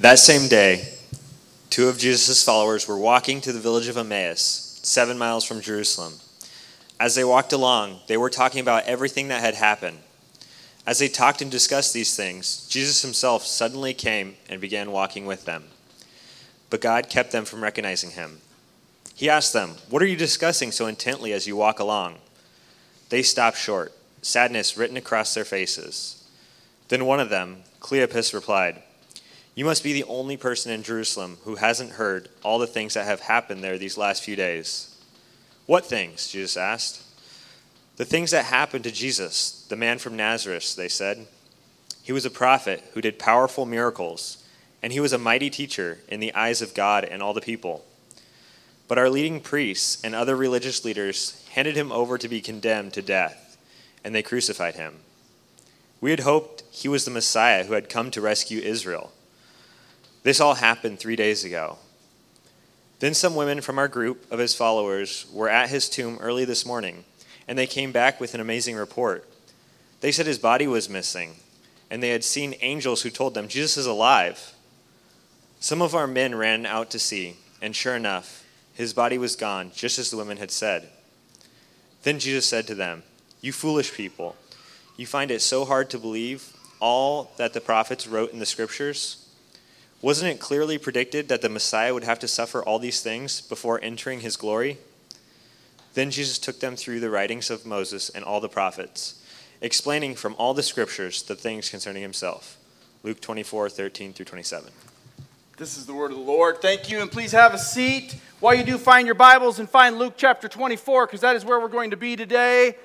That same day, two of Jesus' followers were walking to the village of Emmaus, seven miles from Jerusalem. As they walked along, they were talking about everything that had happened. As they talked and discussed these things, Jesus himself suddenly came and began walking with them. But God kept them from recognizing him. He asked them, What are you discussing so intently as you walk along? They stopped short, sadness written across their faces. Then one of them, Cleopas, replied, You must be the only person in Jerusalem who hasn't heard all the things that have happened there these last few days. What things? Jesus asked. The things that happened to Jesus, the man from Nazareth, they said. He was a prophet who did powerful miracles, and he was a mighty teacher in the eyes of God and all the people. But our leading priests and other religious leaders handed him over to be condemned to death, and they crucified him. We had hoped he was the Messiah who had come to rescue Israel. This all happened three days ago. Then some women from our group of his followers were at his tomb early this morning, and they came back with an amazing report. They said his body was missing, and they had seen angels who told them, Jesus is alive. Some of our men ran out to see, and sure enough, his body was gone, just as the women had said. Then Jesus said to them, You foolish people, you find it so hard to believe all that the prophets wrote in the scriptures? Wasn't it clearly predicted that the Messiah would have to suffer all these things before entering his glory? Then Jesus took them through the writings of Moses and all the prophets, explaining from all the scriptures the things concerning himself. Luke 24, 13 through 27. This is the word of the Lord. Thank you, and please have a seat. While you do, find your Bibles and find Luke chapter 24, because that is where we're going to be today.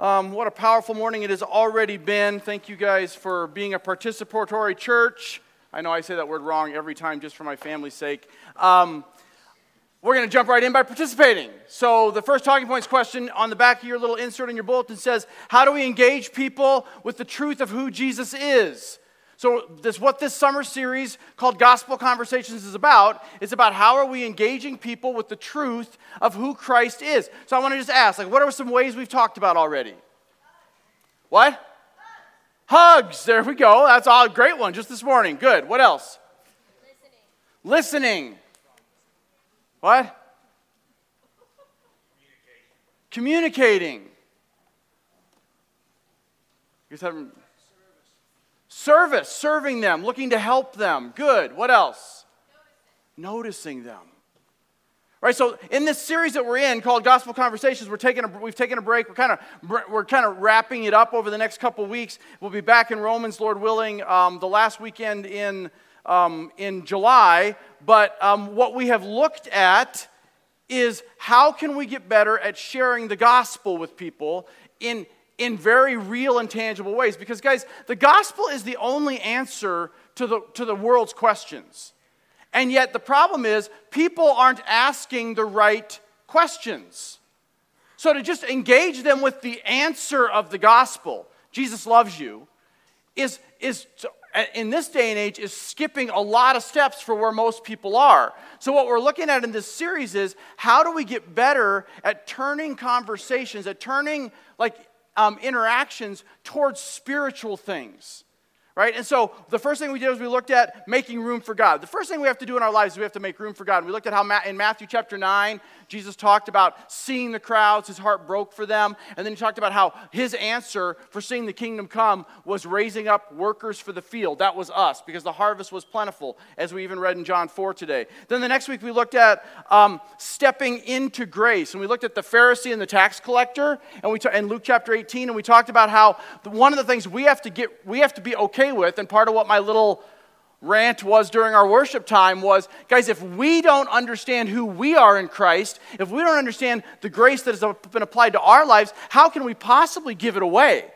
Um, what a powerful morning it has already been. Thank you guys for being a participatory church. I know I say that word wrong every time just for my family's sake. Um, we're going to jump right in by participating. So, the first talking points question on the back of your little insert in your bulletin says How do we engage people with the truth of who Jesus is? So, this what this summer series called Gospel Conversations is about. It's about how are we engaging people with the truth of who Christ is. So, I want to just ask, like, what are some ways we've talked about already? What? Hugs. There we go. That's a great one just this morning. Good. What else? Listening. Listening. What? Communicating. You guys haven't Service, serving them, looking to help them. Good. What else? Noticing, Noticing them. Right, so in this series that we're in called Gospel Conversations, we're taking a, we've taken a break. We're kind of we're kind of wrapping it up over the next couple weeks. We'll be back in Romans, Lord willing, um, the last weekend in um, in July. But um, what we have looked at is how can we get better at sharing the gospel with people in in very real and tangible ways. Because, guys, the gospel is the only answer to the, to the world's questions. And yet, the problem is, people aren't asking the right questions. So, to just engage them with the answer of the gospel, Jesus loves you, is, is to, in this day and age, is skipping a lot of steps for where most people are. So, what we're looking at in this series is how do we get better at turning conversations, at turning like um, interactions towards spiritual things right? And so the first thing we did was we looked at making room for God. The first thing we have to do in our lives is we have to make room for God. And we looked at how in Matthew chapter 9, Jesus talked about seeing the crowds, his heart broke for them. And then he talked about how his answer for seeing the kingdom come was raising up workers for the field. That was us, because the harvest was plentiful, as we even read in John 4 today. Then the next week we looked at um, stepping into grace. And we looked at the Pharisee and the tax collector, and we ta- in Luke chapter 18, and we talked about how one of the things we have to get, we have to be okay with, and part of what my little rant was during our worship time was guys, if we don't understand who we are in Christ, if we don't understand the grace that has been applied to our lives, how can we possibly give it away?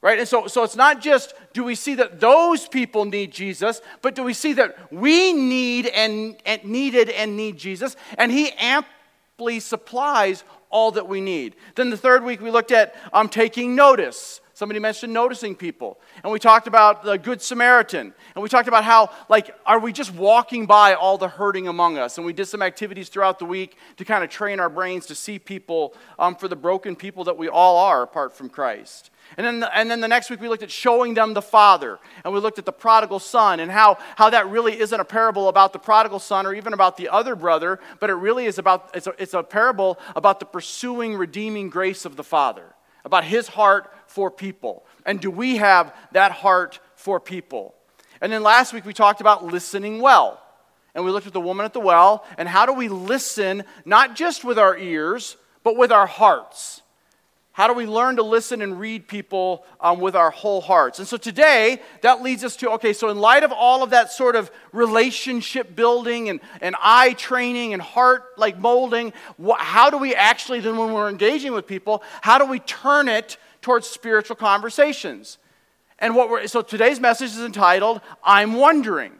Right? And so, so it's not just do we see that those people need Jesus, but do we see that we need and, and needed and need Jesus, and He amply supplies all that we need. Then the third week we looked at um, taking notice. Somebody mentioned noticing people. And we talked about the Good Samaritan. And we talked about how, like, are we just walking by all the hurting among us? And we did some activities throughout the week to kind of train our brains to see people um, for the broken people that we all are apart from Christ. And then, the, and then the next week we looked at showing them the Father. And we looked at the prodigal son and how, how that really isn't a parable about the prodigal son or even about the other brother, but it really is about, it's a, it's a parable about the pursuing, redeeming grace of the Father, about his heart for people. And do we have that heart for people? And then last week we talked about listening well. And we looked at the woman at the well and how do we listen, not just with our ears, but with our hearts. How do we learn to listen and read people um, with our whole hearts? And so today, that leads us to okay, so in light of all of that sort of relationship building and, and eye training and heart like molding, wh- how do we actually, then when we're engaging with people, how do we turn it towards spiritual conversations. And what we're, so today's message is entitled, I'm Wondering.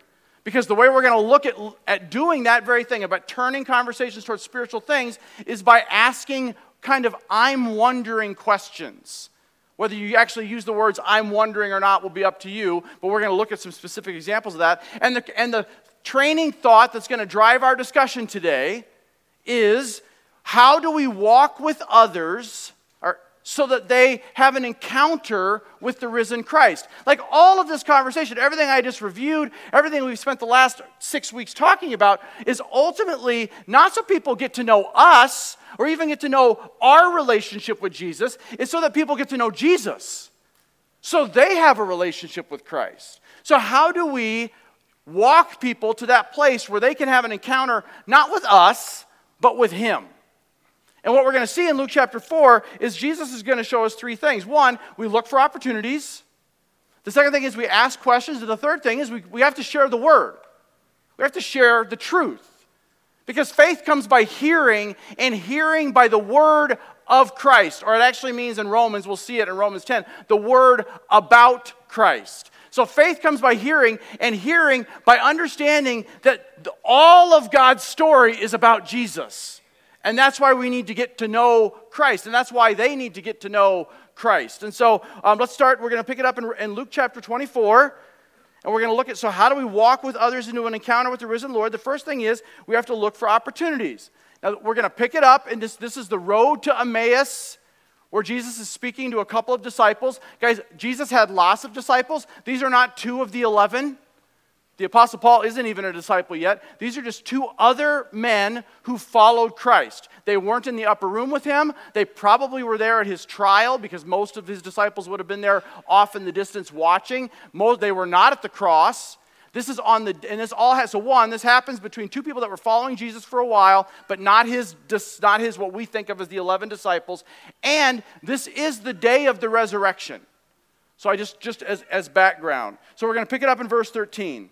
Because the way we're going to look at, at doing that very thing, about turning conversations towards spiritual things, is by asking kind of I'm wondering questions. Whether you actually use the words I'm wondering or not will be up to you, but we're going to look at some specific examples of that. And the, and the training thought that's going to drive our discussion today is how do we walk with others so that they have an encounter with the risen Christ. Like all of this conversation, everything I just reviewed, everything we've spent the last six weeks talking about, is ultimately not so people get to know us or even get to know our relationship with Jesus, it's so that people get to know Jesus. So they have a relationship with Christ. So, how do we walk people to that place where they can have an encounter not with us, but with Him? And what we're going to see in Luke chapter 4 is Jesus is going to show us three things. One, we look for opportunities. The second thing is we ask questions. And the third thing is we, we have to share the word. We have to share the truth. Because faith comes by hearing, and hearing by the word of Christ. Or it actually means in Romans, we'll see it in Romans 10, the word about Christ. So faith comes by hearing, and hearing by understanding that all of God's story is about Jesus. And that's why we need to get to know Christ. And that's why they need to get to know Christ. And so um, let's start. We're going to pick it up in, in Luke chapter 24. And we're going to look at so, how do we walk with others into an encounter with the risen Lord? The first thing is we have to look for opportunities. Now, we're going to pick it up, and this, this is the road to Emmaus where Jesus is speaking to a couple of disciples. Guys, Jesus had lots of disciples. These are not two of the 11. The Apostle Paul isn't even a disciple yet. These are just two other men who followed Christ. They weren't in the upper room with him. They probably were there at his trial because most of his disciples would have been there off in the distance watching. Most, they were not at the cross. This is on the, and this all has, so one, this happens between two people that were following Jesus for a while, but not his, not his, what we think of as the 11 disciples. And this is the day of the resurrection. So I just, just as, as background. So we're going to pick it up in verse 13.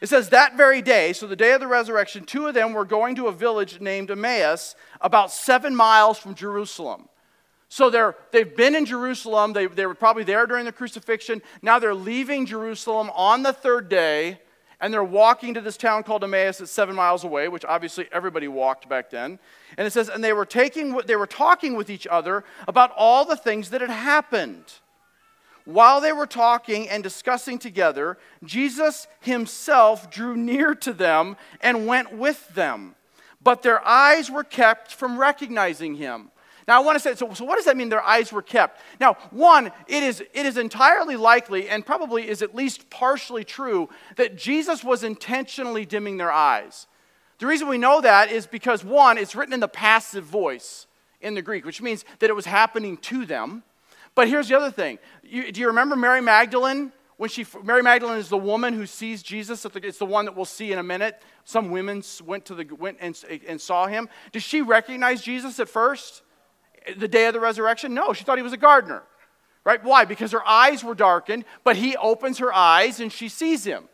It says, That very day, so the day of the resurrection, two of them were going to a village named Emmaus, about seven miles from Jerusalem. So they're, they've been in Jerusalem. They, they were probably there during the crucifixion. Now they're leaving Jerusalem on the third day, and they're walking to this town called Emmaus that's seven miles away, which obviously everybody walked back then. And it says, and they were taking, they were talking with each other about all the things that had happened. While they were talking and discussing together, Jesus himself drew near to them and went with them. But their eyes were kept from recognizing him. Now, I want to say, so, so what does that mean their eyes were kept? Now, one, it is, it is entirely likely, and probably is at least partially true, that Jesus was intentionally dimming their eyes. The reason we know that is because, one, it's written in the passive voice in the Greek, which means that it was happening to them. But here's the other thing. You, do you remember Mary Magdalene? When she, Mary Magdalene is the woman who sees Jesus. It's the one that we'll see in a minute. Some women went, to the, went and, and saw him. Does she recognize Jesus at first? The day of the resurrection? No, she thought he was a gardener. Right? Why? Because her eyes were darkened, but he opens her eyes and she sees him.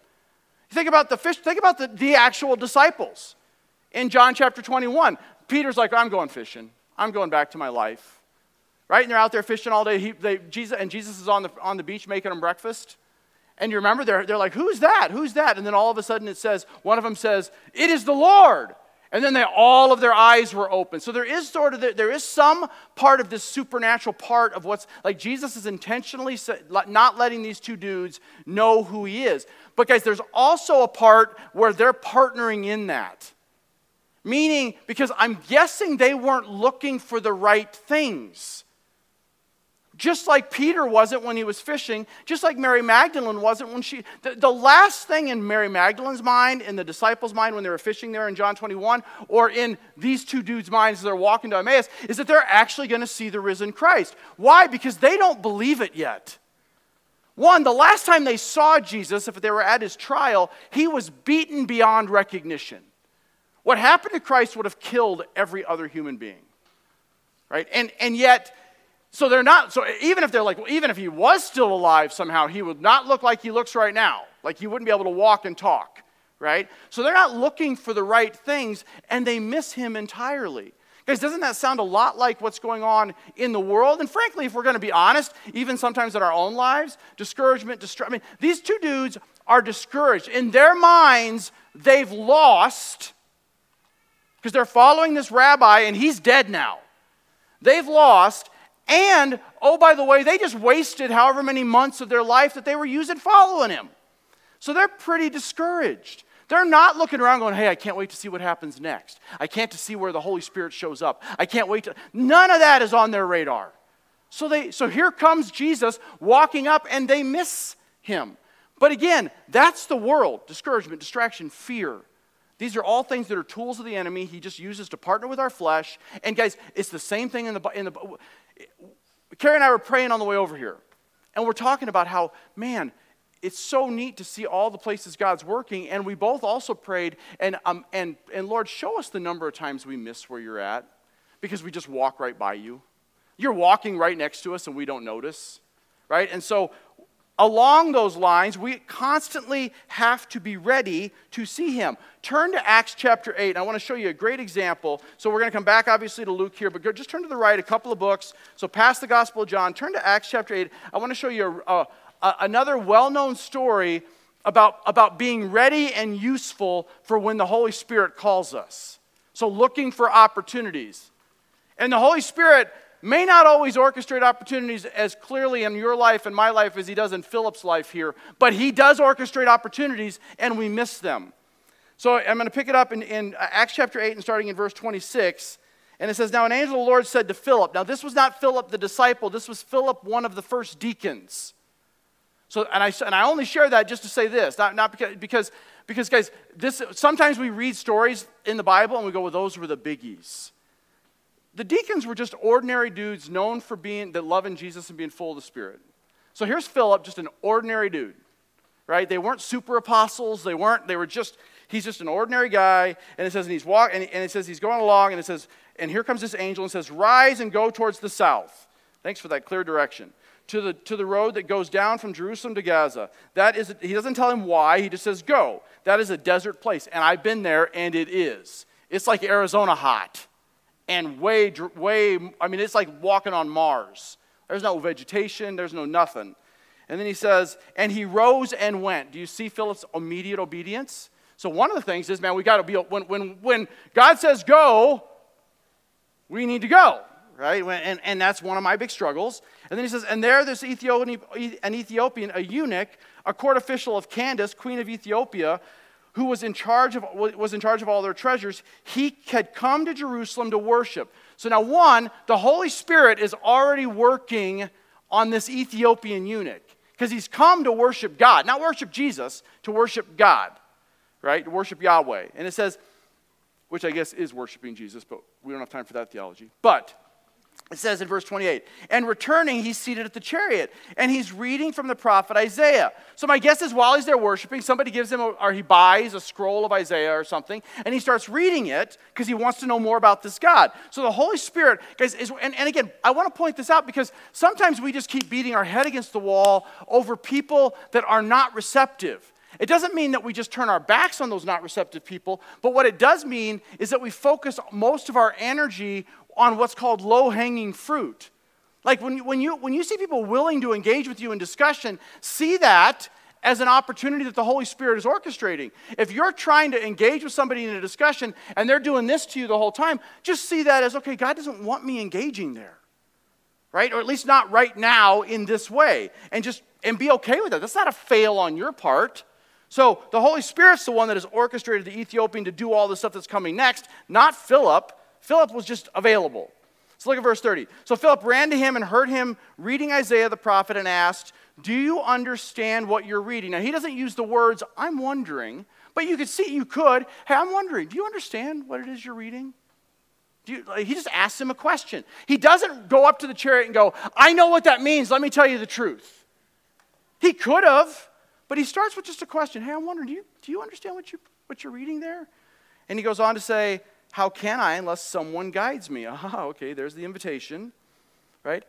Think about the fish, think about the, the actual disciples. In John chapter 21, Peter's like, I'm going fishing. I'm going back to my life right? And they're out there fishing all day. He, they, Jesus, and Jesus is on the, on the beach making them breakfast. And you remember, they're, they're like, Who's that? Who's that? And then all of a sudden it says, one of them says, It is the Lord. And then they, all of their eyes were open. So there is sort of, there is some part of this supernatural part of what's, like Jesus is intentionally not letting these two dudes know who he is. But guys, there's also a part where they're partnering in that. Meaning, because I'm guessing they weren't looking for the right things. Just like Peter wasn't when he was fishing, just like Mary Magdalene wasn't when she. The, the, last thing in Mary Magdalene's mind, in the disciples' mind when they were fishing there in John 21, or in these two dudes' minds as they're walking to Emmaus, is that they're actually going to see the risen Christ. Why? Because they don't believe it yet. One, the last time they saw Jesus, if they were at his trial, he was beaten beyond recognition. What happened to Christ would have killed every other human being. Right? And, and yet, so they're not, so even if they're like, well, even if he was still alive somehow, he would not look like he looks right now. Like he wouldn't be able to walk and talk, right? So they're not looking for the right things and they miss him entirely. Guys, doesn't that sound a lot like what's going on in the world? And frankly, if we're going to be honest, even sometimes in our own lives, discouragement, distress. I mean, these two dudes are discouraged. In their minds, they've lost because they're following this rabbi and he's dead now. They've lost and, oh, by the way, they just wasted however many months of their life that they were using following him. So they're pretty discouraged. They're not looking around going, hey, I can't wait to see what happens next. I can't to see where the Holy Spirit shows up. I can't wait to. None of that is on their radar. So, they, so here comes Jesus walking up and they miss him. But again, that's the world discouragement, distraction, fear. These are all things that are tools of the enemy. He just uses to partner with our flesh. And guys, it's the same thing in the, in the Carrie and I were praying on the way over here, and we're talking about how, man, it's so neat to see all the places God's working. And we both also prayed, and, um, and, and Lord, show us the number of times we miss where you're at because we just walk right by you. You're walking right next to us and we don't notice, right? And so Along those lines, we constantly have to be ready to see him. Turn to Acts chapter 8. I want to show you a great example. So we're going to come back, obviously, to Luke here, but just turn to the right, a couple of books. So pass the Gospel of John, turn to Acts chapter 8. I want to show you a, a, another well known story about, about being ready and useful for when the Holy Spirit calls us. So looking for opportunities. And the Holy Spirit may not always orchestrate opportunities as clearly in your life and my life as he does in Philip's life here, but he does orchestrate opportunities and we miss them. So I'm going to pick it up in, in Acts chapter 8 and starting in verse 26. And it says, Now an angel of the Lord said to Philip, Now this was not Philip the disciple, this was Philip, one of the first deacons. So, and I, and I only share that just to say this, not, not because, because, because, guys, this, sometimes we read stories in the Bible and we go, well, those were the biggies the deacons were just ordinary dudes known for being that loving Jesus and being full of the Spirit. So here's Philip, just an ordinary dude, right? They weren't super apostles. They weren't. They were just. He's just an ordinary guy, and it says, and he's walking, and, and it says he's going along, and it says, and here comes this angel and says, rise and go towards the south. Thanks for that clear direction. To the, to the road that goes down from Jerusalem to Gaza. That is, he doesn't tell him why, he just says, go. That is a desert place, and I've been there, and it is. It's like Arizona hot and way, way, I mean, it's like walking on Mars. There's no vegetation, there's no nothing. And then he says, and he rose and went. Do you see Philip's immediate obedience? So one of the things is, man, we got to be, when, when, when God says go, we need to go, right? And, and that's one of my big struggles. And then he says, and there this Ethiopian, an Ethiopian, a eunuch, a court official of Candace, queen of Ethiopia, who was in charge of, was in charge of all their treasures, he had come to Jerusalem to worship. So now, one, the Holy Spirit is already working on this Ethiopian eunuch because he's come to worship God, not worship Jesus, to worship God, right? To worship Yahweh. And it says, which I guess is worshiping Jesus, but we don't have time for that theology. But it says in verse 28 and returning he's seated at the chariot and he's reading from the prophet isaiah. So my guess is while he's there worshiping somebody gives him a, or he buys a scroll of isaiah or something and he starts reading it because he wants to know more about this god. So the holy spirit guys is and, and again i want to point this out because sometimes we just keep beating our head against the wall over people that are not receptive. It doesn't mean that we just turn our backs on those not receptive people, but what it does mean is that we focus most of our energy on what's called low hanging fruit. Like when you, when, you, when you see people willing to engage with you in discussion, see that as an opportunity that the Holy Spirit is orchestrating. If you're trying to engage with somebody in a discussion and they're doing this to you the whole time, just see that as okay, God doesn't want me engaging there. Right? Or at least not right now in this way. And just and be okay with that. That's not a fail on your part. So the Holy Spirit's the one that has orchestrated the Ethiopian to do all the stuff that's coming next, not Philip. Philip was just available. So look at verse 30. So Philip ran to him and heard him reading Isaiah the prophet and asked, Do you understand what you're reading? Now, he doesn't use the words, I'm wondering, but you could see, you could. Hey, I'm wondering, do you understand what it is you're reading? You, like, he just asks him a question. He doesn't go up to the chariot and go, I know what that means. Let me tell you the truth. He could have, but he starts with just a question. Hey, I'm wondering, do you, do you understand what, you, what you're reading there? And he goes on to say, How can I unless someone guides me? Ah, okay, there's the invitation, right?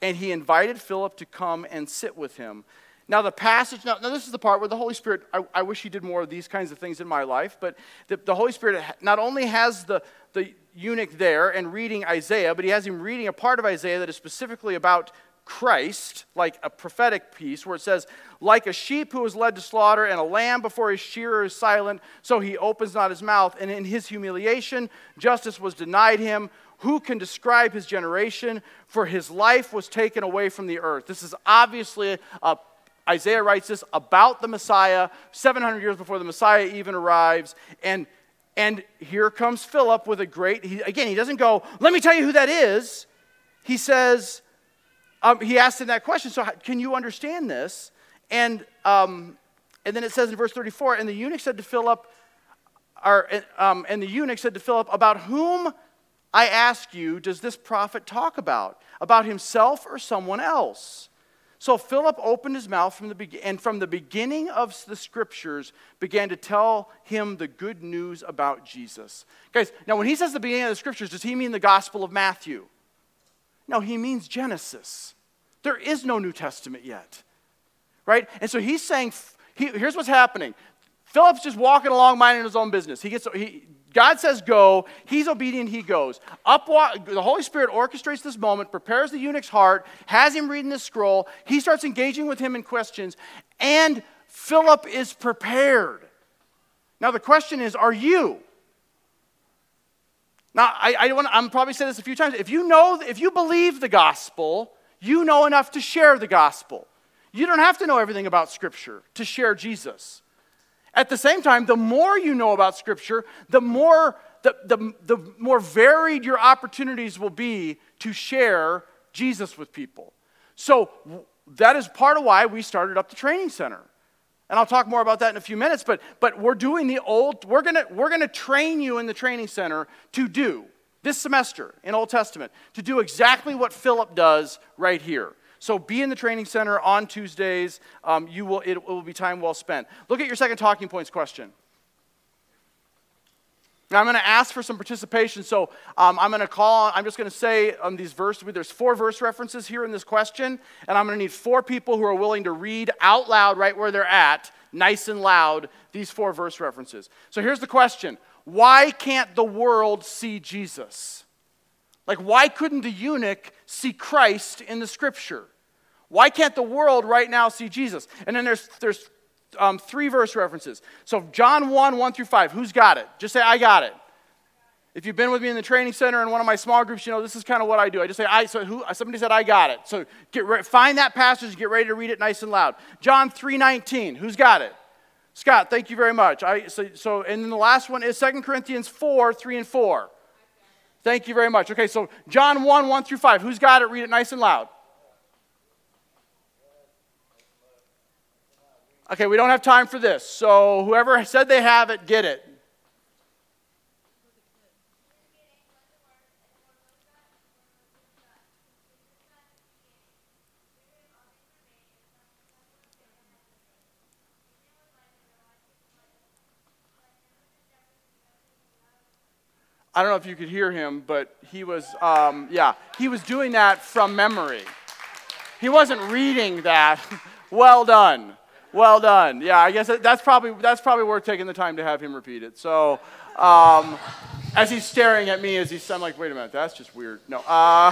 And he invited Philip to come and sit with him. Now, the passage, now, now, this is the part where the Holy Spirit, I, I, wish he did more of these kinds of things in my life, but the, the Holy Spirit not only has the, the eunuch there and reading Isaiah, but he has him reading a part of Isaiah that is specifically about Christ, like a prophetic piece where it says, Like a sheep who is led to slaughter, and a lamb before his shearer is silent, so he opens not his mouth. And in his humiliation, justice was denied him. Who can describe his generation? For his life was taken away from the earth. This is obviously a Isaiah writes this about the Messiah 700 years before the Messiah even arrives. And, and here comes Philip with a great, he, again, he doesn't go, let me tell you who that is. He says, um, he asked him that question. So, can you understand this? And, um, and then it says in verse 34 and the eunuch said to Philip, or, um, and the eunuch said to Philip, About whom, I ask you, does this prophet talk about? About himself or someone else? So Philip opened his mouth from the be- and from the beginning of the scriptures began to tell him the good news about Jesus. Guys, now when he says the beginning of the scriptures, does he mean the Gospel of Matthew? No, he means Genesis. There is no New Testament yet. Right? And so he's saying, he, here's what's happening. Philip's just walking along minding his own business. He gets, he, God says go, he's obedient, he goes. Up, the Holy Spirit orchestrates this moment, prepares the eunuch's heart, has him reading the scroll. He starts engaging with him in questions, and Philip is prepared. Now, the question is are you? Now, I, I want I'm probably said this a few times. If you know, if you believe the gospel, you know enough to share the gospel. You don't have to know everything about Scripture to share Jesus. At the same time, the more you know about Scripture, the more, the, the, the more varied your opportunities will be to share Jesus with people. So that is part of why we started up the training center. And I'll talk more about that in a few minutes, but, but we're doing the old, we're gonna, we're gonna train you in the training center to do this semester in Old Testament, to do exactly what Philip does right here. So be in the training center on Tuesdays. Um, you will, it, it will be time well spent. Look at your second talking points question. Now I'm going to ask for some participation. So um, I'm going to call. I'm just going to say um, these verses. There's four verse references here in this question, and I'm going to need four people who are willing to read out loud right where they're at, nice and loud, these four verse references. So here's the question: Why can't the world see Jesus? Like, why couldn't the eunuch see Christ in the Scripture? Why can't the world right now see Jesus? And then there's there's um, three verse references. So, John 1, 1 through 5. Who's got it? Just say, I got it. If you've been with me in the training center in one of my small groups, you know this is kind of what I do. I just say, I. So who? Somebody said, I got it. So get re- find that passage and get ready to read it nice and loud. John 3:19. Who's got it? Scott, thank you very much. I, so, so, and then the last one is 2 Corinthians 4, 3 and 4. Thank you very much. Okay, so John 1, 1 through 5. Who's got it? Read it nice and loud. Okay, we don't have time for this. So whoever said they have it, get it. I don't know if you could hear him, but he was, um, yeah, he was doing that from memory. He wasn't reading that. well done. Well done. Yeah, I guess that's probably, that's probably worth taking the time to have him repeat it. So, um, As he's staring at me, as he's, I'm like, wait a minute, that's just weird. No, uh,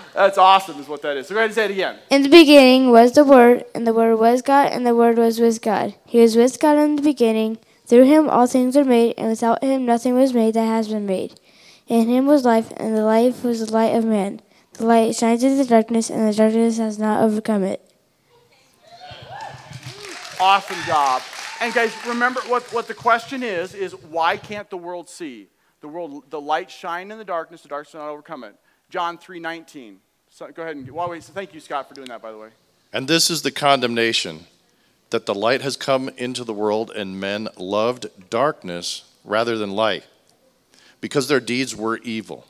that's awesome, is what that is. So go ahead and say it again. In the beginning was the Word, and the Word was God, and the Word was with God. He was with God in the beginning. Through him all things were made, and without him nothing was made that has been made. In him was life, and the life was the light of man. The light shines in the darkness, and the darkness has not overcome it. Awesome job. And guys, remember what, what the question is, is why can't the world see? The world, the light shine in the darkness, the darkness will not overcome it. John 3 19. So go ahead and well, wait, so thank you, Scott, for doing that, by the way. And this is the condemnation that the light has come into the world, and men loved darkness rather than light, because their deeds were evil.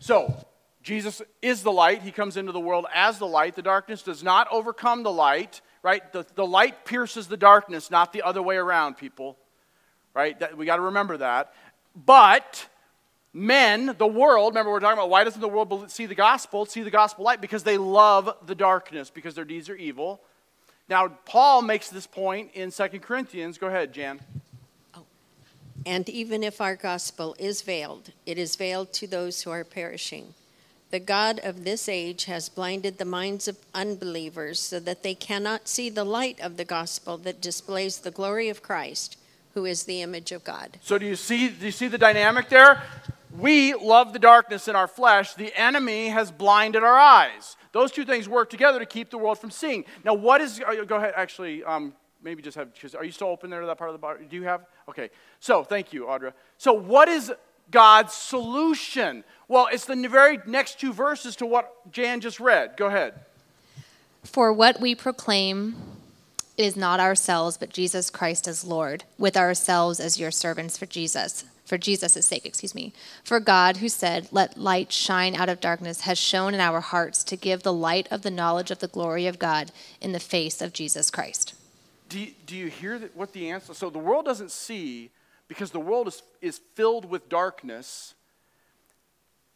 So, Jesus is the light. He comes into the world as the light. The darkness does not overcome the light, right? The, the light pierces the darkness, not the other way around, people right? That, we got to remember that. But men, the world, remember we're talking about why doesn't the world see the gospel, see the gospel light? Because they love the darkness, because their deeds are evil. Now, Paul makes this point in 2 Corinthians. Go ahead, Jan. Oh. And even if our gospel is veiled, it is veiled to those who are perishing. The God of this age has blinded the minds of unbelievers so that they cannot see the light of the gospel that displays the glory of Christ who is the image of God. So do you see do you see the dynamic there? We love the darkness in our flesh. The enemy has blinded our eyes. Those two things work together to keep the world from seeing. Now, what is? Go ahead. Actually, um, maybe just have. Are you still open there to that part of the body? Do you have? Okay. So, thank you, Audra. So, what is God's solution? Well, it's the very next two verses to what Jan just read. Go ahead. For what we proclaim is not ourselves, but Jesus Christ as Lord, with ourselves as your servants for Jesus, for Jesus' sake, excuse me. For God, who said, Let light shine out of darkness, has shown in our hearts to give the light of the knowledge of the glory of God in the face of Jesus Christ. Do you, do you hear what the answer? So the world doesn't see because the world is, is filled with darkness,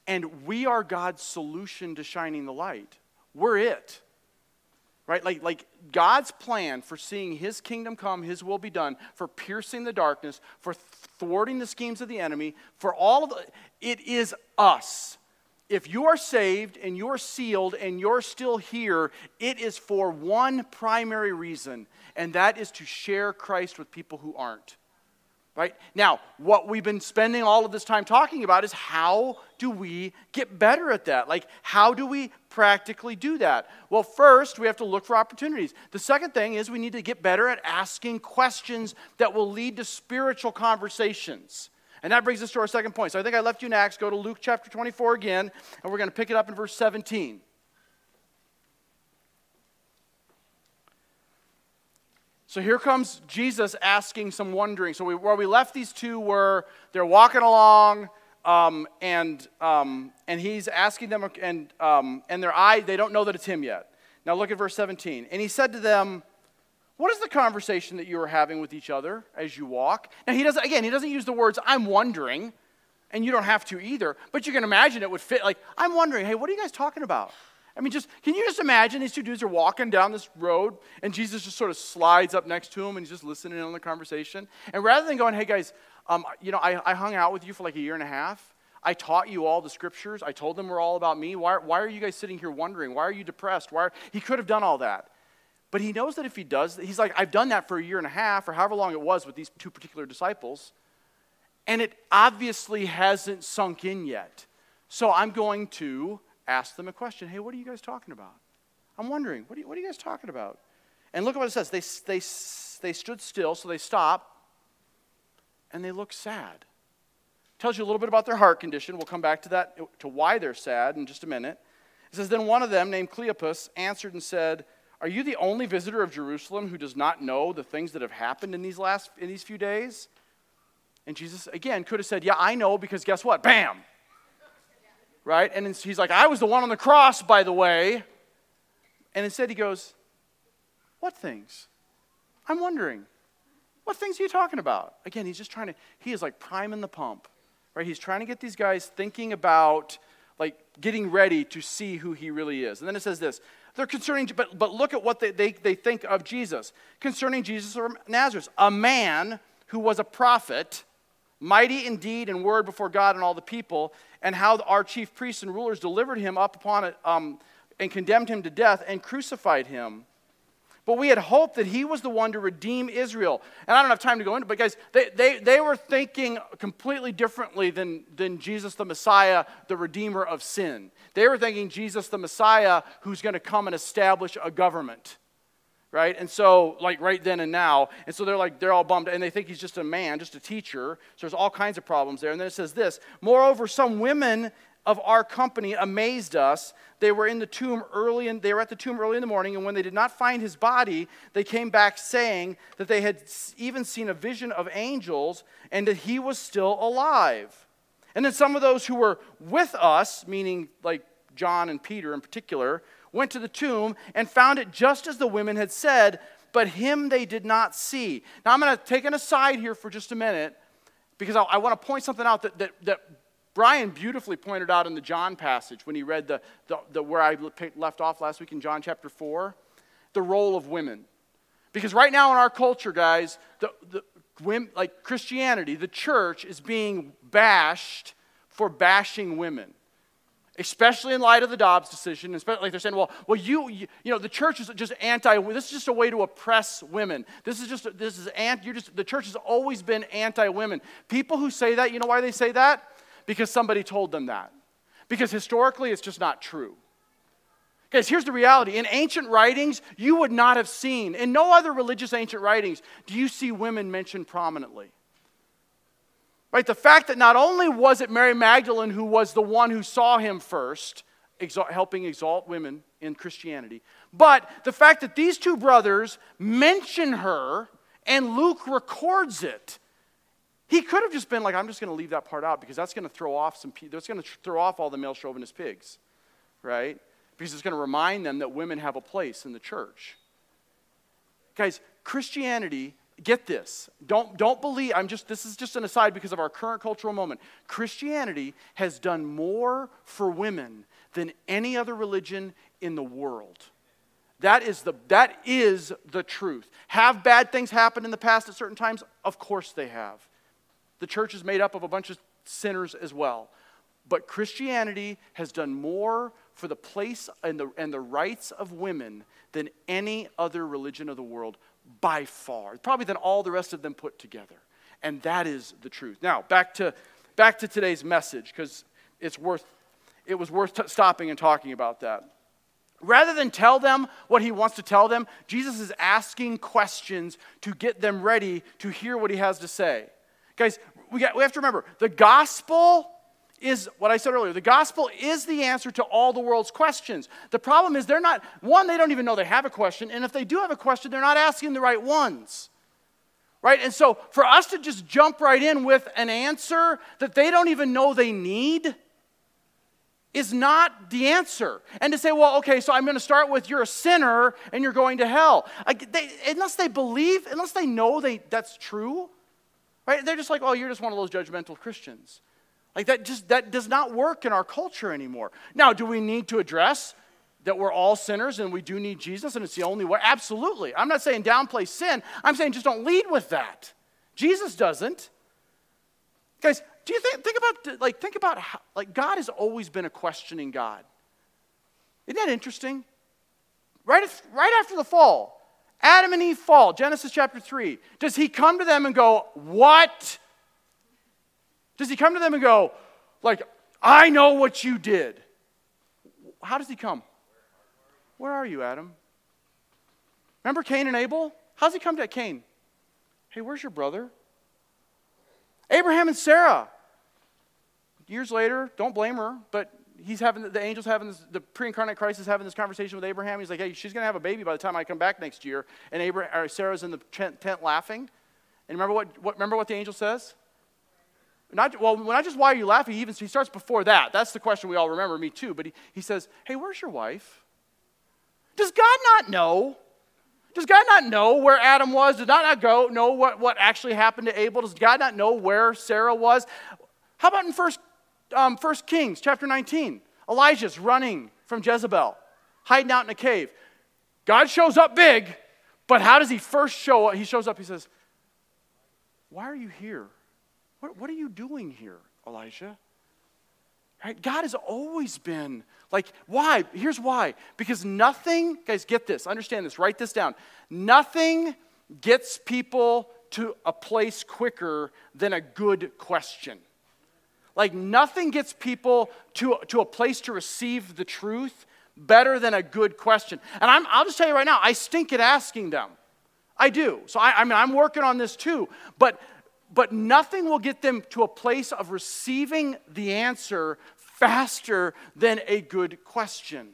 and we are God's solution to shining the light. We're it right? Like, like God's plan for seeing his kingdom come, his will be done, for piercing the darkness, for thwarting the schemes of the enemy, for all of the, it is us. If you are saved and you're sealed and you're still here, it is for one primary reason, and that is to share Christ with people who aren't. Right? Now, what we've been spending all of this time talking about is how do we get better at that? Like, how do we practically do that? Well, first, we have to look for opportunities. The second thing is we need to get better at asking questions that will lead to spiritual conversations. And that brings us to our second point. So I think I left you next. Go to Luke chapter 24 again, and we're going to pick it up in verse 17. So here comes Jesus asking some wondering. So we, where we left these two were they're walking along, um, and um, and he's asking them, and um, and their eye they don't know that it's him yet. Now look at verse 17. And he said to them, "What is the conversation that you are having with each other as you walk?" Now he doesn't again he doesn't use the words "I'm wondering," and you don't have to either. But you can imagine it would fit like I'm wondering. Hey, what are you guys talking about? I mean, just can you just imagine these two dudes are walking down this road and Jesus just sort of slides up next to him and he's just listening in on the conversation. And rather than going, hey guys, um, you know, I, I hung out with you for like a year and a half. I taught you all the scriptures. I told them were all about me. Why, why are you guys sitting here wondering? Why are you depressed? Why are, he could have done all that. But he knows that if he does, he's like, I've done that for a year and a half or however long it was with these two particular disciples. And it obviously hasn't sunk in yet. So I'm going to ask them a question Hey, what are you guys talking about? I'm wondering, what are you, what are you guys talking about? And look at what it says. They, they, they stood still, so they stop, and they look sad. Tells you a little bit about their heart condition. We'll come back to that, to why they're sad in just a minute. It says, Then one of them, named Cleopas, answered and said, Are you the only visitor of Jerusalem who does not know the things that have happened in these last in these few days? And Jesus, again, could have said, Yeah, I know, because guess what? Bam! Right? And he's like, I was the one on the cross, by the way. And instead he goes, What things? I'm wondering. What things are you talking about? Again, he's just trying to, he is like priming the pump, right? He's trying to get these guys thinking about, like, getting ready to see who he really is. And then it says this they're concerning, but, but look at what they, they, they think of Jesus. Concerning Jesus of Nazareth, a man who was a prophet mighty in deed and word before God and all the people, and how our chief priests and rulers delivered him up upon it um, and condemned him to death and crucified him. But we had hoped that he was the one to redeem Israel. And I don't have time to go into it, but guys, they, they, they were thinking completely differently than, than Jesus the Messiah, the Redeemer of sin. They were thinking Jesus the Messiah who's going to come and establish a government right? And so, like right then and now, and so they're like, they're all bummed, and they think he's just a man, just a teacher. So there's all kinds of problems there. And then it says this Moreover, some women of our company amazed us. They were in the tomb early, and they were at the tomb early in the morning, and when they did not find his body, they came back saying that they had even seen a vision of angels and that he was still alive. And then some of those who were with us, meaning like John and Peter in particular, went to the tomb and found it just as the women had said, but him they did not see. Now, I'm going to take an aside here for just a minute because I, I want to point something out that, that, that, Brian beautifully pointed out in the John passage when he read the, the, the where I left off last week in John chapter 4 the role of women. Because right now in our culture, guys, the, the, like Christianity, the church is being bashed for bashing women especially in light of the Dobbs decision. Especially like they're saying, well, well, you, you, you know, the church is just anti. This is just a way to oppress women. This is just this is anti. You're just the church has always been anti-women. People who say that, you know why they say that? Because somebody told them that. Because historically, it's just not true. Guys, here's the reality. In ancient writings, you would not have seen, in no other religious ancient writings, do you see women mentioned prominently. Right? The fact that not only was it Mary Magdalene who was the one who saw him first, exalt, helping exalt women in Christianity, but the fact that these two brothers mention her and Luke records it. He could have just been like, I'm just going to leave that part out because that's going to throw off some, that's going to throw off all the male chauvinist pigs, right? Because it's going to remind them that women have a place in the church. Guys, Christianity get this. Don't, don't believe, I'm just, this is just an aside because of our current cultural moment. Christianity has done more for women than any other religion in the world. That is the, that is the truth. Have bad things happened in the past at certain times? Of course they have. The church is made up of a bunch of sinners as well. But Christianity has done more for the place and the, and the rights of women than any other religion of the world by far, probably than all the rest of them put together. And that is the truth. Now, back to, back to today's message, because it's worth, it was worth t- stopping and talking about that. Rather than tell them what he wants to tell them, Jesus is asking questions to get them ready to hear what he has to say. Guys, we, got, we have to remember the gospel is what I said earlier. The gospel is the answer to all the world's questions. The problem is they're not, one, they don't even know they have a question, and if they do have a question, they're not asking the right ones. Right? And so for us to just jump right in with an answer that they don't even know they need is not the answer. And to say, well, okay, so I'm going to start with you're a sinner and you're going to hell. I, they, unless they believe, unless they know they, that's true, right? They're just like, oh, you're just one of those judgmental Christians. Like that just that does not work in our culture anymore. Now, do we need to address that we're all sinners and we do need Jesus and it's the only way? Absolutely. I'm not saying downplay sin. I'm saying just don't lead with that. Jesus doesn't. Guys, do you think, think about like think about how, like God has always been a questioning God. Isn't that interesting? Right, right after the fall, Adam and Eve fall, Genesis chapter 3. Does he come to them and go, What? Does he come to them and go, like, I know what you did? How does he come? Where are you, Adam? Remember Cain and Abel? How's he come to Cain? Hey, where's your brother? Abraham and Sarah. Years later, don't blame her, but he's having the angel's having this, the pre-incarnate Christ is having this conversation with Abraham. He's like, hey, she's going to have a baby by the time I come back next year. And Abraham, Sarah's in the tent, laughing. And remember what, what, remember what the angel says? Not, well, I just why are you laughing, he even he starts before that. That's the question we all remember, me too. But he, he says, Hey, where's your wife? Does God not know? Does God not know where Adam was? Does God not go know what, what actually happened to Abel? Does God not know where Sarah was? How about in First, um, First Kings chapter 19? Elijah's running from Jezebel, hiding out in a cave. God shows up big, but how does he first show up? He shows up, he says, Why are you here? What, what are you doing here, Elijah? Right? God has always been like, why? Here's why. Because nothing, guys, get this, understand this, write this down. Nothing gets people to a place quicker than a good question. Like, nothing gets people to, to a place to receive the truth better than a good question. And I'm, I'll just tell you right now, I stink at asking them. I do. So, I, I mean, I'm working on this too. But but nothing will get them to a place of receiving the answer faster than a good question.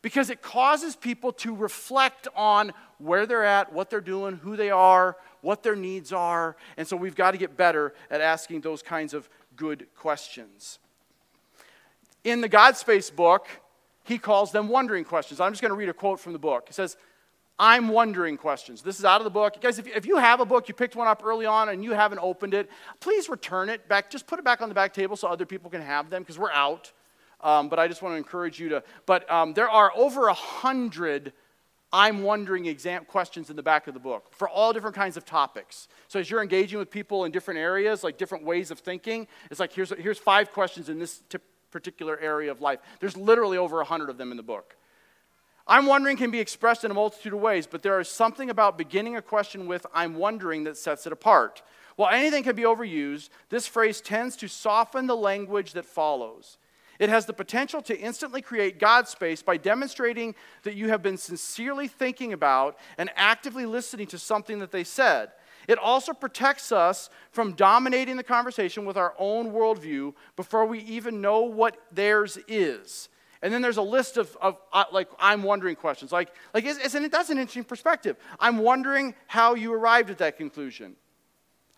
Because it causes people to reflect on where they're at, what they're doing, who they are, what their needs are. And so we've got to get better at asking those kinds of good questions. In the God Space book, he calls them wondering questions. I'm just going to read a quote from the book. He says, I'm wondering questions. This is out of the book. Guys, if, if you have a book, you picked one up early on and you haven't opened it, please return it back. Just put it back on the back table so other people can have them because we're out. Um, but I just want to encourage you to. But um, there are over a hundred I'm wondering exam questions in the back of the book for all different kinds of topics. So as you're engaging with people in different areas, like different ways of thinking, it's like here's, here's five questions in this particular area of life. There's literally over a hundred of them in the book. I'm wondering can be expressed in a multitude of ways, but there is something about beginning a question with I'm wondering that sets it apart. While anything can be overused, this phrase tends to soften the language that follows. It has the potential to instantly create God space by demonstrating that you have been sincerely thinking about and actively listening to something that they said. It also protects us from dominating the conversation with our own worldview before we even know what theirs is. And then there's a list of, of uh, like, I'm wondering questions. Like, like isn't it, that's an interesting perspective. I'm wondering how you arrived at that conclusion.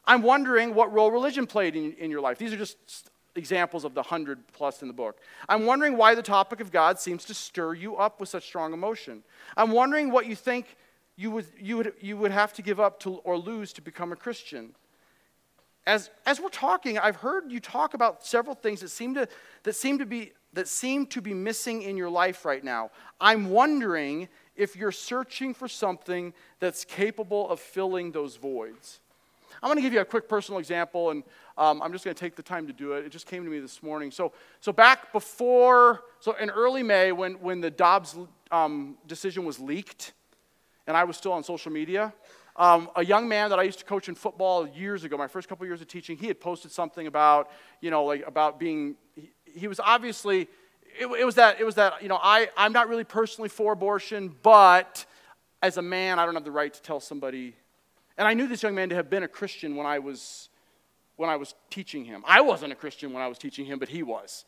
I'm wondering what role religion played in, in your life. These are just examples of the hundred plus in the book. I'm wondering why the topic of God seems to stir you up with such strong emotion. I'm wondering what you think you would, you would, you would have to give up to, or lose to become a Christian. As, as we're talking, I've heard you talk about several things that seem to, that seem to be that seem to be missing in your life right now. I'm wondering if you're searching for something that's capable of filling those voids. I'm going to give you a quick personal example, and um, I'm just going to take the time to do it. It just came to me this morning. So, so back before, so in early May, when, when the Dobbs um, decision was leaked, and I was still on social media, um, a young man that I used to coach in football years ago, my first couple years of teaching, he had posted something about, you know, like about being, he was obviously, it, it, was that, it was that, you know, I, I'm not really personally for abortion, but as a man, I don't have the right to tell somebody. And I knew this young man to have been a Christian when I was, when I was teaching him. I wasn't a Christian when I was teaching him, but he was.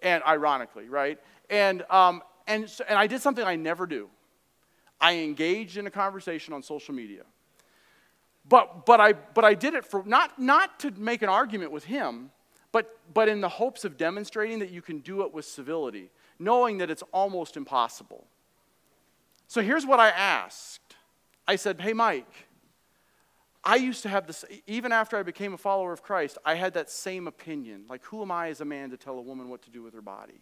And ironically, right? And, um, and, so, and I did something I never do. I engaged in a conversation on social media. But, but, I, but I did it for not, not to make an argument with him, but, but in the hopes of demonstrating that you can do it with civility, knowing that it's almost impossible. So here's what I asked I said, Hey, Mike, I used to have this, even after I became a follower of Christ, I had that same opinion. Like, who am I as a man to tell a woman what to do with her body?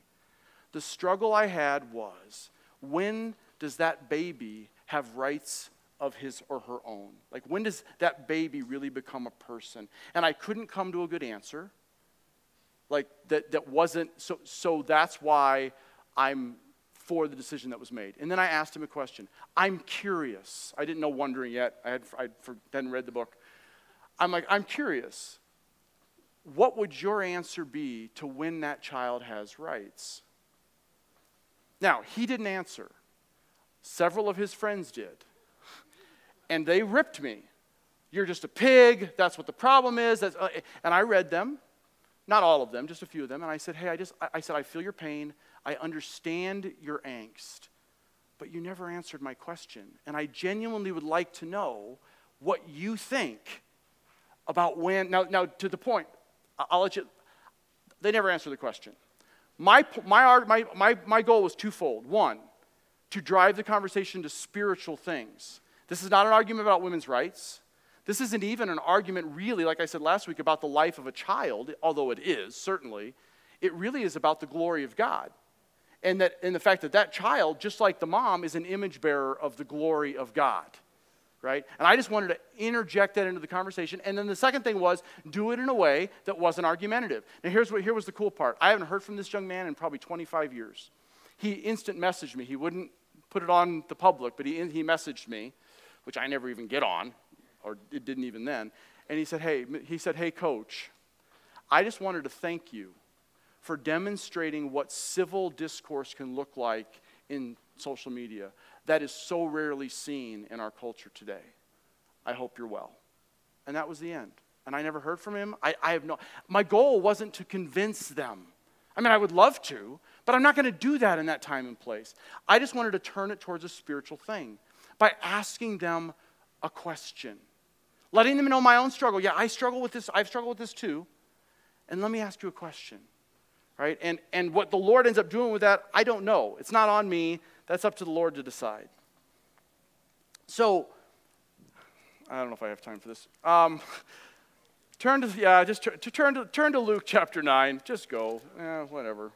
The struggle I had was when does that baby have rights of his or her own? Like, when does that baby really become a person? And I couldn't come to a good answer like that, that wasn't so so that's why i'm for the decision that was made. And then i asked him a question. I'm curious. I didn't know wondering yet. I had i hadn't read the book. I'm like i'm curious. What would your answer be to when that child has rights? Now he didn't answer. Several of his friends did. And they ripped me. You're just a pig. That's what the problem is. Uh, and i read them not all of them, just a few of them. And I said, Hey, I just, I said, I feel your pain. I understand your angst. But you never answered my question. And I genuinely would like to know what you think about when. Now, now to the point, I'll let you, they never answer the question. My, my, my, my, my goal was twofold. One, to drive the conversation to spiritual things. This is not an argument about women's rights. This isn't even an argument, really, like I said last week, about the life of a child, although it is, certainly. It really is about the glory of God. And, that, and the fact that that child, just like the mom, is an image bearer of the glory of God. right? And I just wanted to interject that into the conversation. And then the second thing was do it in a way that wasn't argumentative. Now, here's what, here was the cool part I haven't heard from this young man in probably 25 years. He instant messaged me. He wouldn't put it on the public, but he, he messaged me, which I never even get on, or it didn't even then. And he said, Hey, he said, Hey, coach, I just wanted to thank you for demonstrating what civil discourse can look like in social media that is so rarely seen in our culture today. I hope you're well. And that was the end. And I never heard from him. I, I have no, my goal wasn't to convince them. I mean, I would love to, but I'm not going to do that in that time and place. I just wanted to turn it towards a spiritual thing by asking them a question, letting them know my own struggle. Yeah, I struggle with this. I've struggled with this too. And let me ask you a question, right? And, and what the Lord ends up doing with that, I don't know. It's not on me. That's up to the Lord to decide. So, I don't know if I have time for this. Um, turn to, yeah, just to, to turn, to, turn to Luke chapter 9. Just go. Eh, whatever.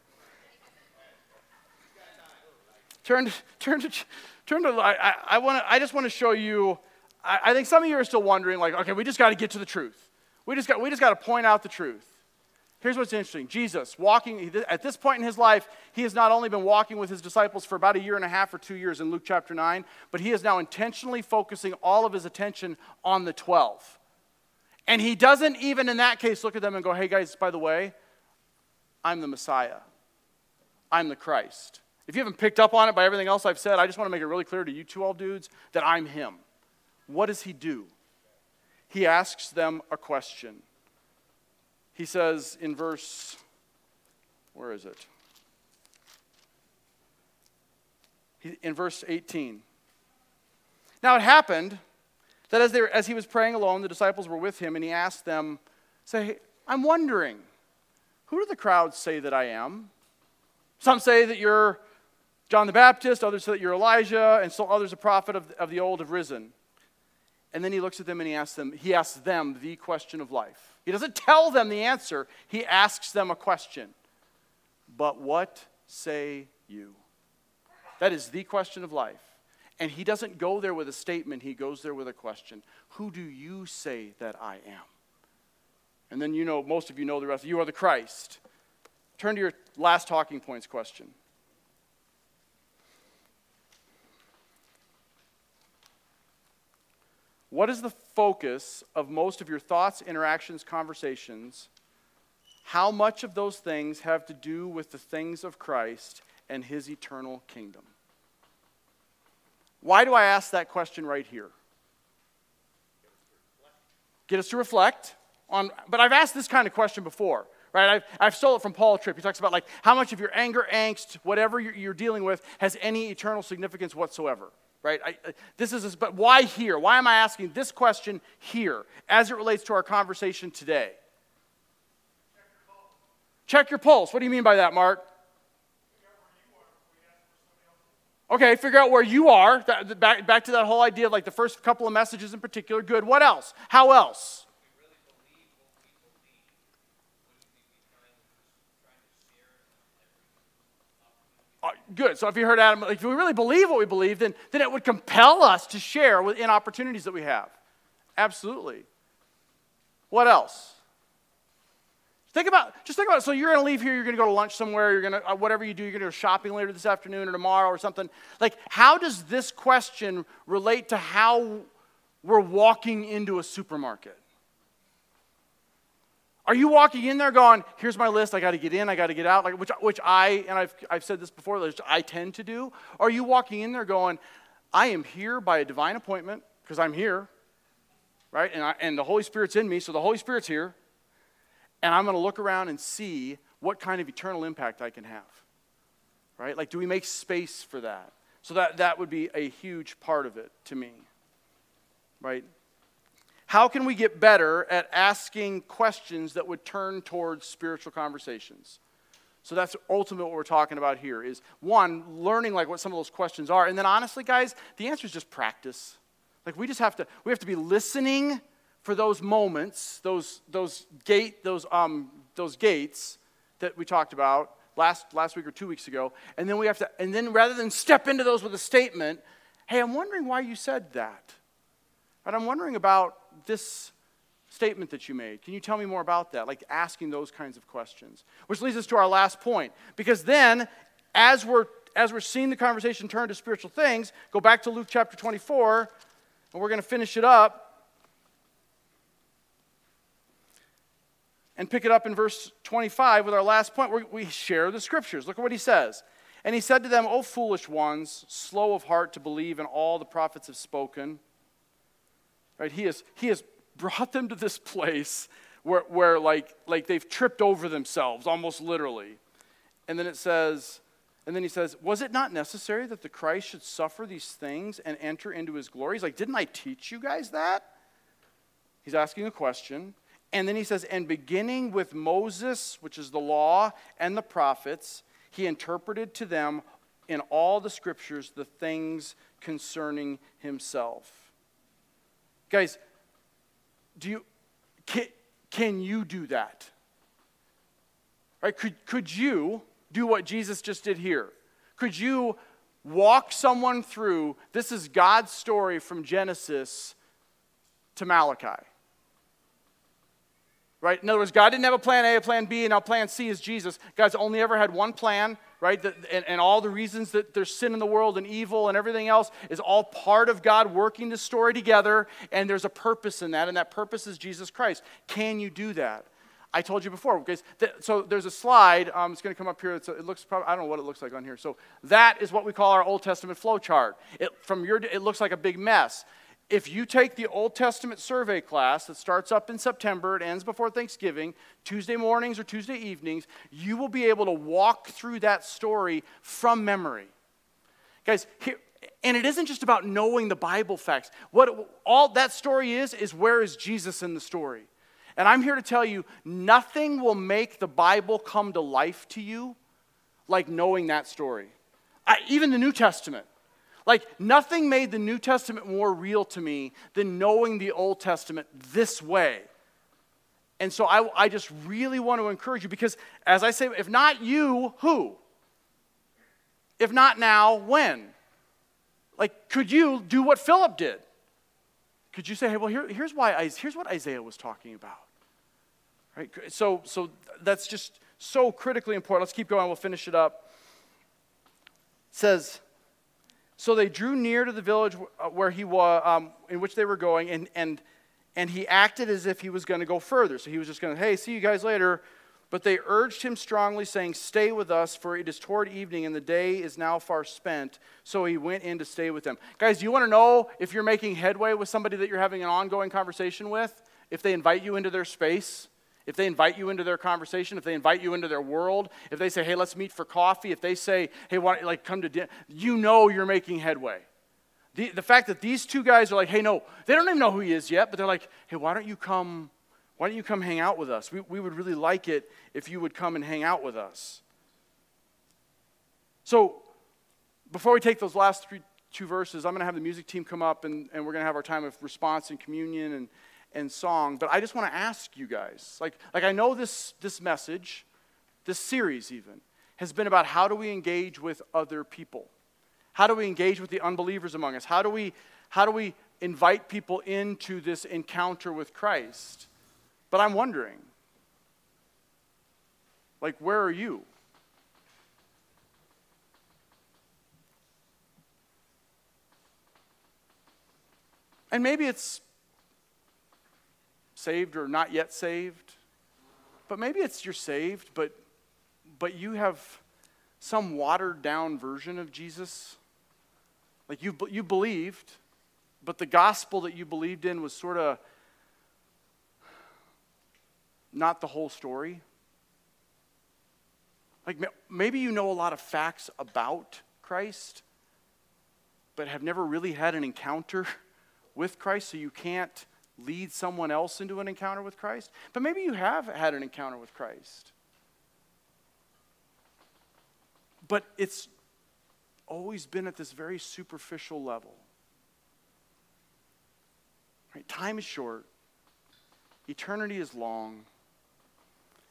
Turn to, turn to, turn to, I, I, I, wanna, I just want to show you, I, I think some of you are still wondering, like, okay, we just got to get to the truth. We just got, we just got to point out the truth. Here's what's interesting Jesus, walking, at this point in his life, he has not only been walking with his disciples for about a year and a half or two years in Luke chapter 9, but he is now intentionally focusing all of his attention on the 12. And he doesn't even in that case look at them and go, hey guys, by the way, I'm the Messiah, I'm the Christ. If you haven't picked up on it by everything else I've said, I just want to make it really clear to you two old dudes that I'm him. What does he do? He asks them a question. He says in verse, where is it? in verse 18. Now it happened that as, they were, as he was praying alone, the disciples were with him, and he asked them, Say, I'm wondering, who do the crowds say that I am? Some say that you're John the Baptist, others say that you're Elijah, and so others a prophet of, of the old have risen. And then he looks at them and he asks them, he asks them the question of life. He doesn't tell them the answer, he asks them a question. But what say you? That is the question of life. And he doesn't go there with a statement, he goes there with a question Who do you say that I am? And then you know, most of you know the rest. You are the Christ. Turn to your last talking points question. What is the focus of most of your thoughts, interactions, conversations? How much of those things have to do with the things of Christ and his eternal kingdom? Why do I ask that question right here? Get us to reflect on, but I've asked this kind of question before, right? I've, I've stole it from Paul Tripp. He talks about like how much of your anger, angst, whatever you're, you're dealing with has any eternal significance whatsoever right? I, uh, this is, but why here? Why am I asking this question here as it relates to our conversation today? Check your pulse. What do you mean by that, Mark? Okay, figure out where you are. back, back to that whole idea of like the first couple of messages in particular. Good. What else? How else? Good. So if you heard Adam, if we really believe what we believe, then, then it would compel us to share within opportunities that we have. Absolutely. What else? Think about, just think about it. So you're going to leave here, you're going to go to lunch somewhere, you're going to, uh, whatever you do, you're going to go shopping later this afternoon or tomorrow or something. Like, how does this question relate to how we're walking into a supermarket? Are you walking in there going, here's my list, I got to get in, I got to get out, like, which, which I, and I've, I've said this before, which I tend to do? Or are you walking in there going, I am here by a divine appointment because I'm here, right? And, I, and the Holy Spirit's in me, so the Holy Spirit's here. And I'm going to look around and see what kind of eternal impact I can have, right? Like, do we make space for that? So that, that would be a huge part of it to me, right? How can we get better at asking questions that would turn towards spiritual conversations? So that's ultimately what we're talking about here is one, learning like what some of those questions are. And then honestly, guys, the answer is just practice. Like we just have to, we have to be listening for those moments, those, those gate, those, um, those gates that we talked about last, last week or two weeks ago. And then we have to, and then rather than step into those with a statement, hey, I'm wondering why you said that. But I'm wondering about this statement that you made. Can you tell me more about that? Like asking those kinds of questions. Which leads us to our last point. Because then, as we're as we're seeing the conversation turn to spiritual things, go back to Luke chapter 24, and we're going to finish it up. And pick it up in verse 25 with our last point. Where we share the scriptures. Look at what he says. And he said to them, O foolish ones, slow of heart to believe in all the prophets have spoken. Right? He has, he has brought them to this place where, where like, like they've tripped over themselves, almost literally. And then it says, and then he says, Was it not necessary that the Christ should suffer these things and enter into his glory? He's like, Didn't I teach you guys that? He's asking a question. And then he says, And beginning with Moses, which is the law, and the prophets, he interpreted to them in all the scriptures the things concerning himself. Guys, do you can, can you do that? Right? Could, could you do what Jesus just did here? Could you walk someone through this is God's story from Genesis to Malachi? Right? In other words, God didn't have a plan A, a plan B, and now plan C is Jesus. God's only ever had one plan, right? And, and all the reasons that there's sin in the world and evil and everything else is all part of God working the story together, and there's a purpose in that, and that purpose is Jesus Christ. Can you do that? I told you before, because so there's a slide. Um, it's going to come up here. it looks probably, I don't know what it looks like on here. So that is what we call our Old Testament flow chart. It, from your, it looks like a big mess. If you take the Old Testament survey class that starts up in September, it ends before Thanksgiving, Tuesday mornings or Tuesday evenings, you will be able to walk through that story from memory. Guys, here, and it isn't just about knowing the Bible facts. What all that story is, is where is Jesus in the story? And I'm here to tell you nothing will make the Bible come to life to you like knowing that story. I, even the New Testament. Like, nothing made the New Testament more real to me than knowing the Old Testament this way. And so I, I just really want to encourage you because, as I say, if not you, who? If not now, when? Like, could you do what Philip did? Could you say, hey, well, here, here's, why, here's what Isaiah was talking about? Right? So, so that's just so critically important. Let's keep going. We'll finish it up. It says, so they drew near to the village uh, where he was, um, in which they were going, and, and, and he acted as if he was going to go further. So he was just going to, hey, see you guys later. But they urged him strongly, saying, Stay with us, for it is toward evening, and the day is now far spent. So he went in to stay with them. Guys, do you want to know if you're making headway with somebody that you're having an ongoing conversation with? If they invite you into their space? If they invite you into their conversation, if they invite you into their world, if they say, hey, let's meet for coffee, if they say, hey, why don't you like come to dinner, you know you're making headway. The, the fact that these two guys are like, hey, no, they don't even know who he is yet, but they're like, hey, why don't you come, why don't you come hang out with us? We, we would really like it if you would come and hang out with us. So before we take those last three, two verses, I'm going to have the music team come up and, and we're going to have our time of response and communion and, and song, but I just want to ask you guys like, like I know this, this message, this series even, has been about how do we engage with other people? How do we engage with the unbelievers among us? How do we, how do we invite people into this encounter with Christ? But I'm wondering, like, where are you? And maybe it's saved or not yet saved. But maybe it's you're saved, but, but you have some watered down version of Jesus. Like you, you believed, but the gospel that you believed in was sort of not the whole story. Like maybe you know a lot of facts about Christ, but have never really had an encounter with Christ, so you can't lead someone else into an encounter with Christ. But maybe you have had an encounter with Christ. But it's always been at this very superficial level. Right? Time is short, eternity is long.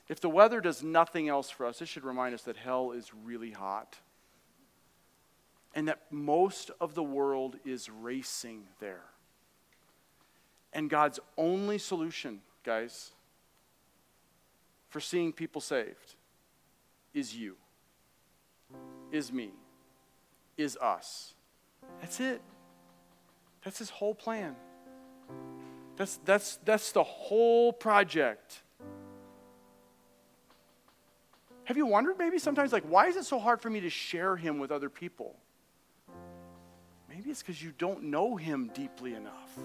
If the weather does nothing else for us, it should remind us that hell is really hot and that most of the world is racing there. And God's only solution, guys, for seeing people saved is you, is me, is us. That's it. That's his whole plan. That's, that's, that's the whole project. Have you wondered maybe sometimes, like, why is it so hard for me to share him with other people? Maybe it's because you don't know him deeply enough.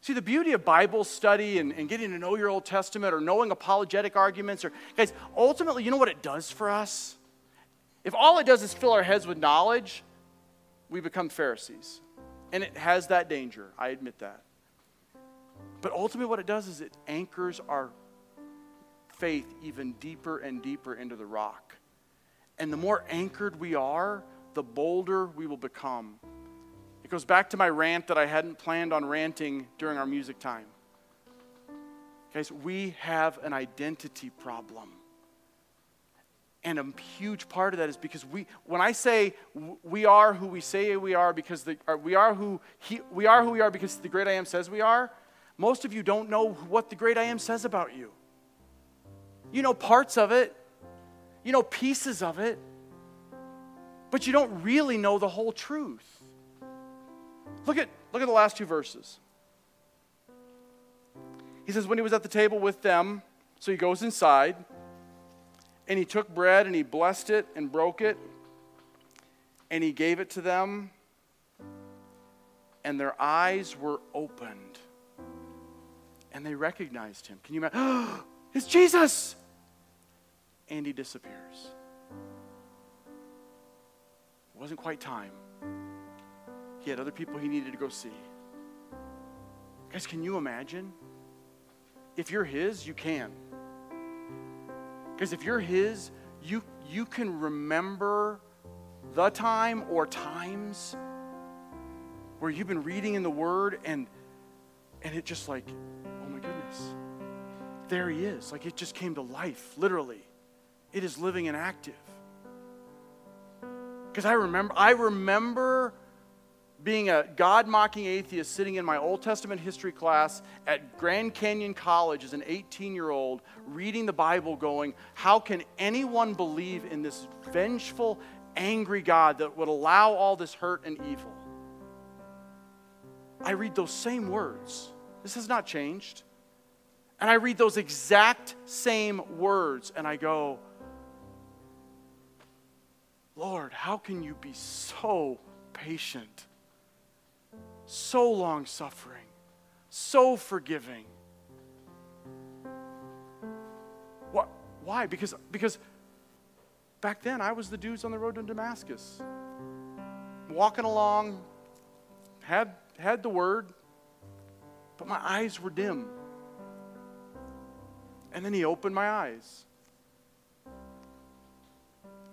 See, the beauty of Bible study and, and getting to know your Old Testament or knowing apologetic arguments, or, guys, ultimately, you know what it does for us? If all it does is fill our heads with knowledge, we become Pharisees. And it has that danger, I admit that. But ultimately, what it does is it anchors our faith even deeper and deeper into the rock. And the more anchored we are, the bolder we will become. It goes back to my rant that I hadn't planned on ranting during our music time. Guys, we have an identity problem. And a huge part of that is because we, when I say we are who we say we are because the, we are who he, we are who we are because the great I am says we are, most of you don't know what the great I am says about you. You know parts of it, you know pieces of it, but you don't really know the whole truth. Look at, look at the last two verses. He says, When he was at the table with them, so he goes inside, and he took bread and he blessed it and broke it, and he gave it to them, and their eyes were opened, and they recognized him. Can you imagine? Oh, it's Jesus! And he disappears. It wasn't quite time. He had other people he needed to go see. Guys, can you imagine? If you're his, you can. Because if you're his, you, you can remember the time or times where you've been reading in the Word and and it just like, oh my goodness, there he is. Like it just came to life, literally. It is living and active. Because I remember, I remember being a God mocking atheist sitting in my Old Testament history class at Grand Canyon College as an 18 year old, reading the Bible, going, How can anyone believe in this vengeful, angry God that would allow all this hurt and evil? I read those same words. This has not changed. And I read those exact same words and I go, Lord, how can you be so patient? So long suffering, so forgiving. What, why? Because, because back then I was the dudes on the road to Damascus, walking along, had, had the word, but my eyes were dim. And then he opened my eyes.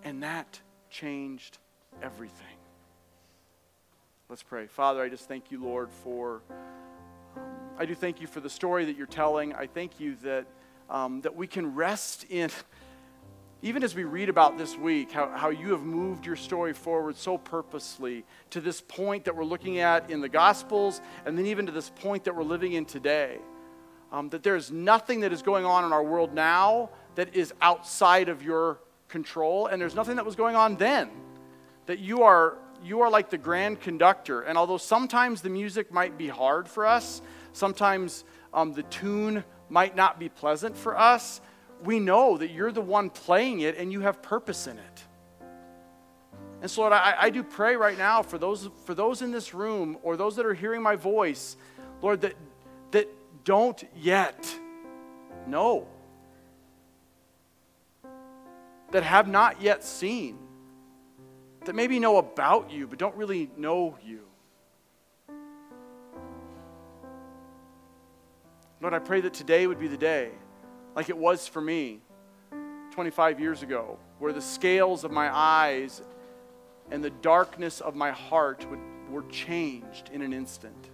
And that changed everything. Let's pray. Father, I just thank you, Lord, for. Um, I do thank you for the story that you're telling. I thank you that, um, that we can rest in, even as we read about this week, how, how you have moved your story forward so purposely to this point that we're looking at in the Gospels, and then even to this point that we're living in today. Um, that there is nothing that is going on in our world now that is outside of your control, and there's nothing that was going on then. That you are you are like the grand conductor. And although sometimes the music might be hard for us, sometimes um, the tune might not be pleasant for us, we know that you're the one playing it and you have purpose in it. And so, Lord, I, I do pray right now for those, for those in this room or those that are hearing my voice, Lord, that, that don't yet know, that have not yet seen that maybe know about you, but don't really know you. Lord, I pray that today would be the day, like it was for me 25 years ago, where the scales of my eyes and the darkness of my heart would, were changed in an instant.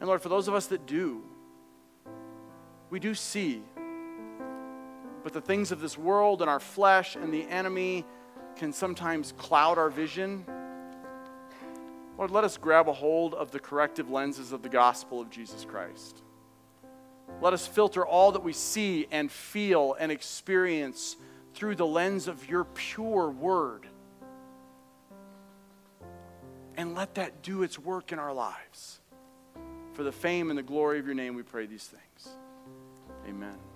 And Lord, for those of us that do, we do see but the things of this world and our flesh and the enemy can sometimes cloud our vision. Lord, let us grab a hold of the corrective lenses of the gospel of Jesus Christ. Let us filter all that we see and feel and experience through the lens of your pure word. And let that do its work in our lives. For the fame and the glory of your name, we pray these things. Amen.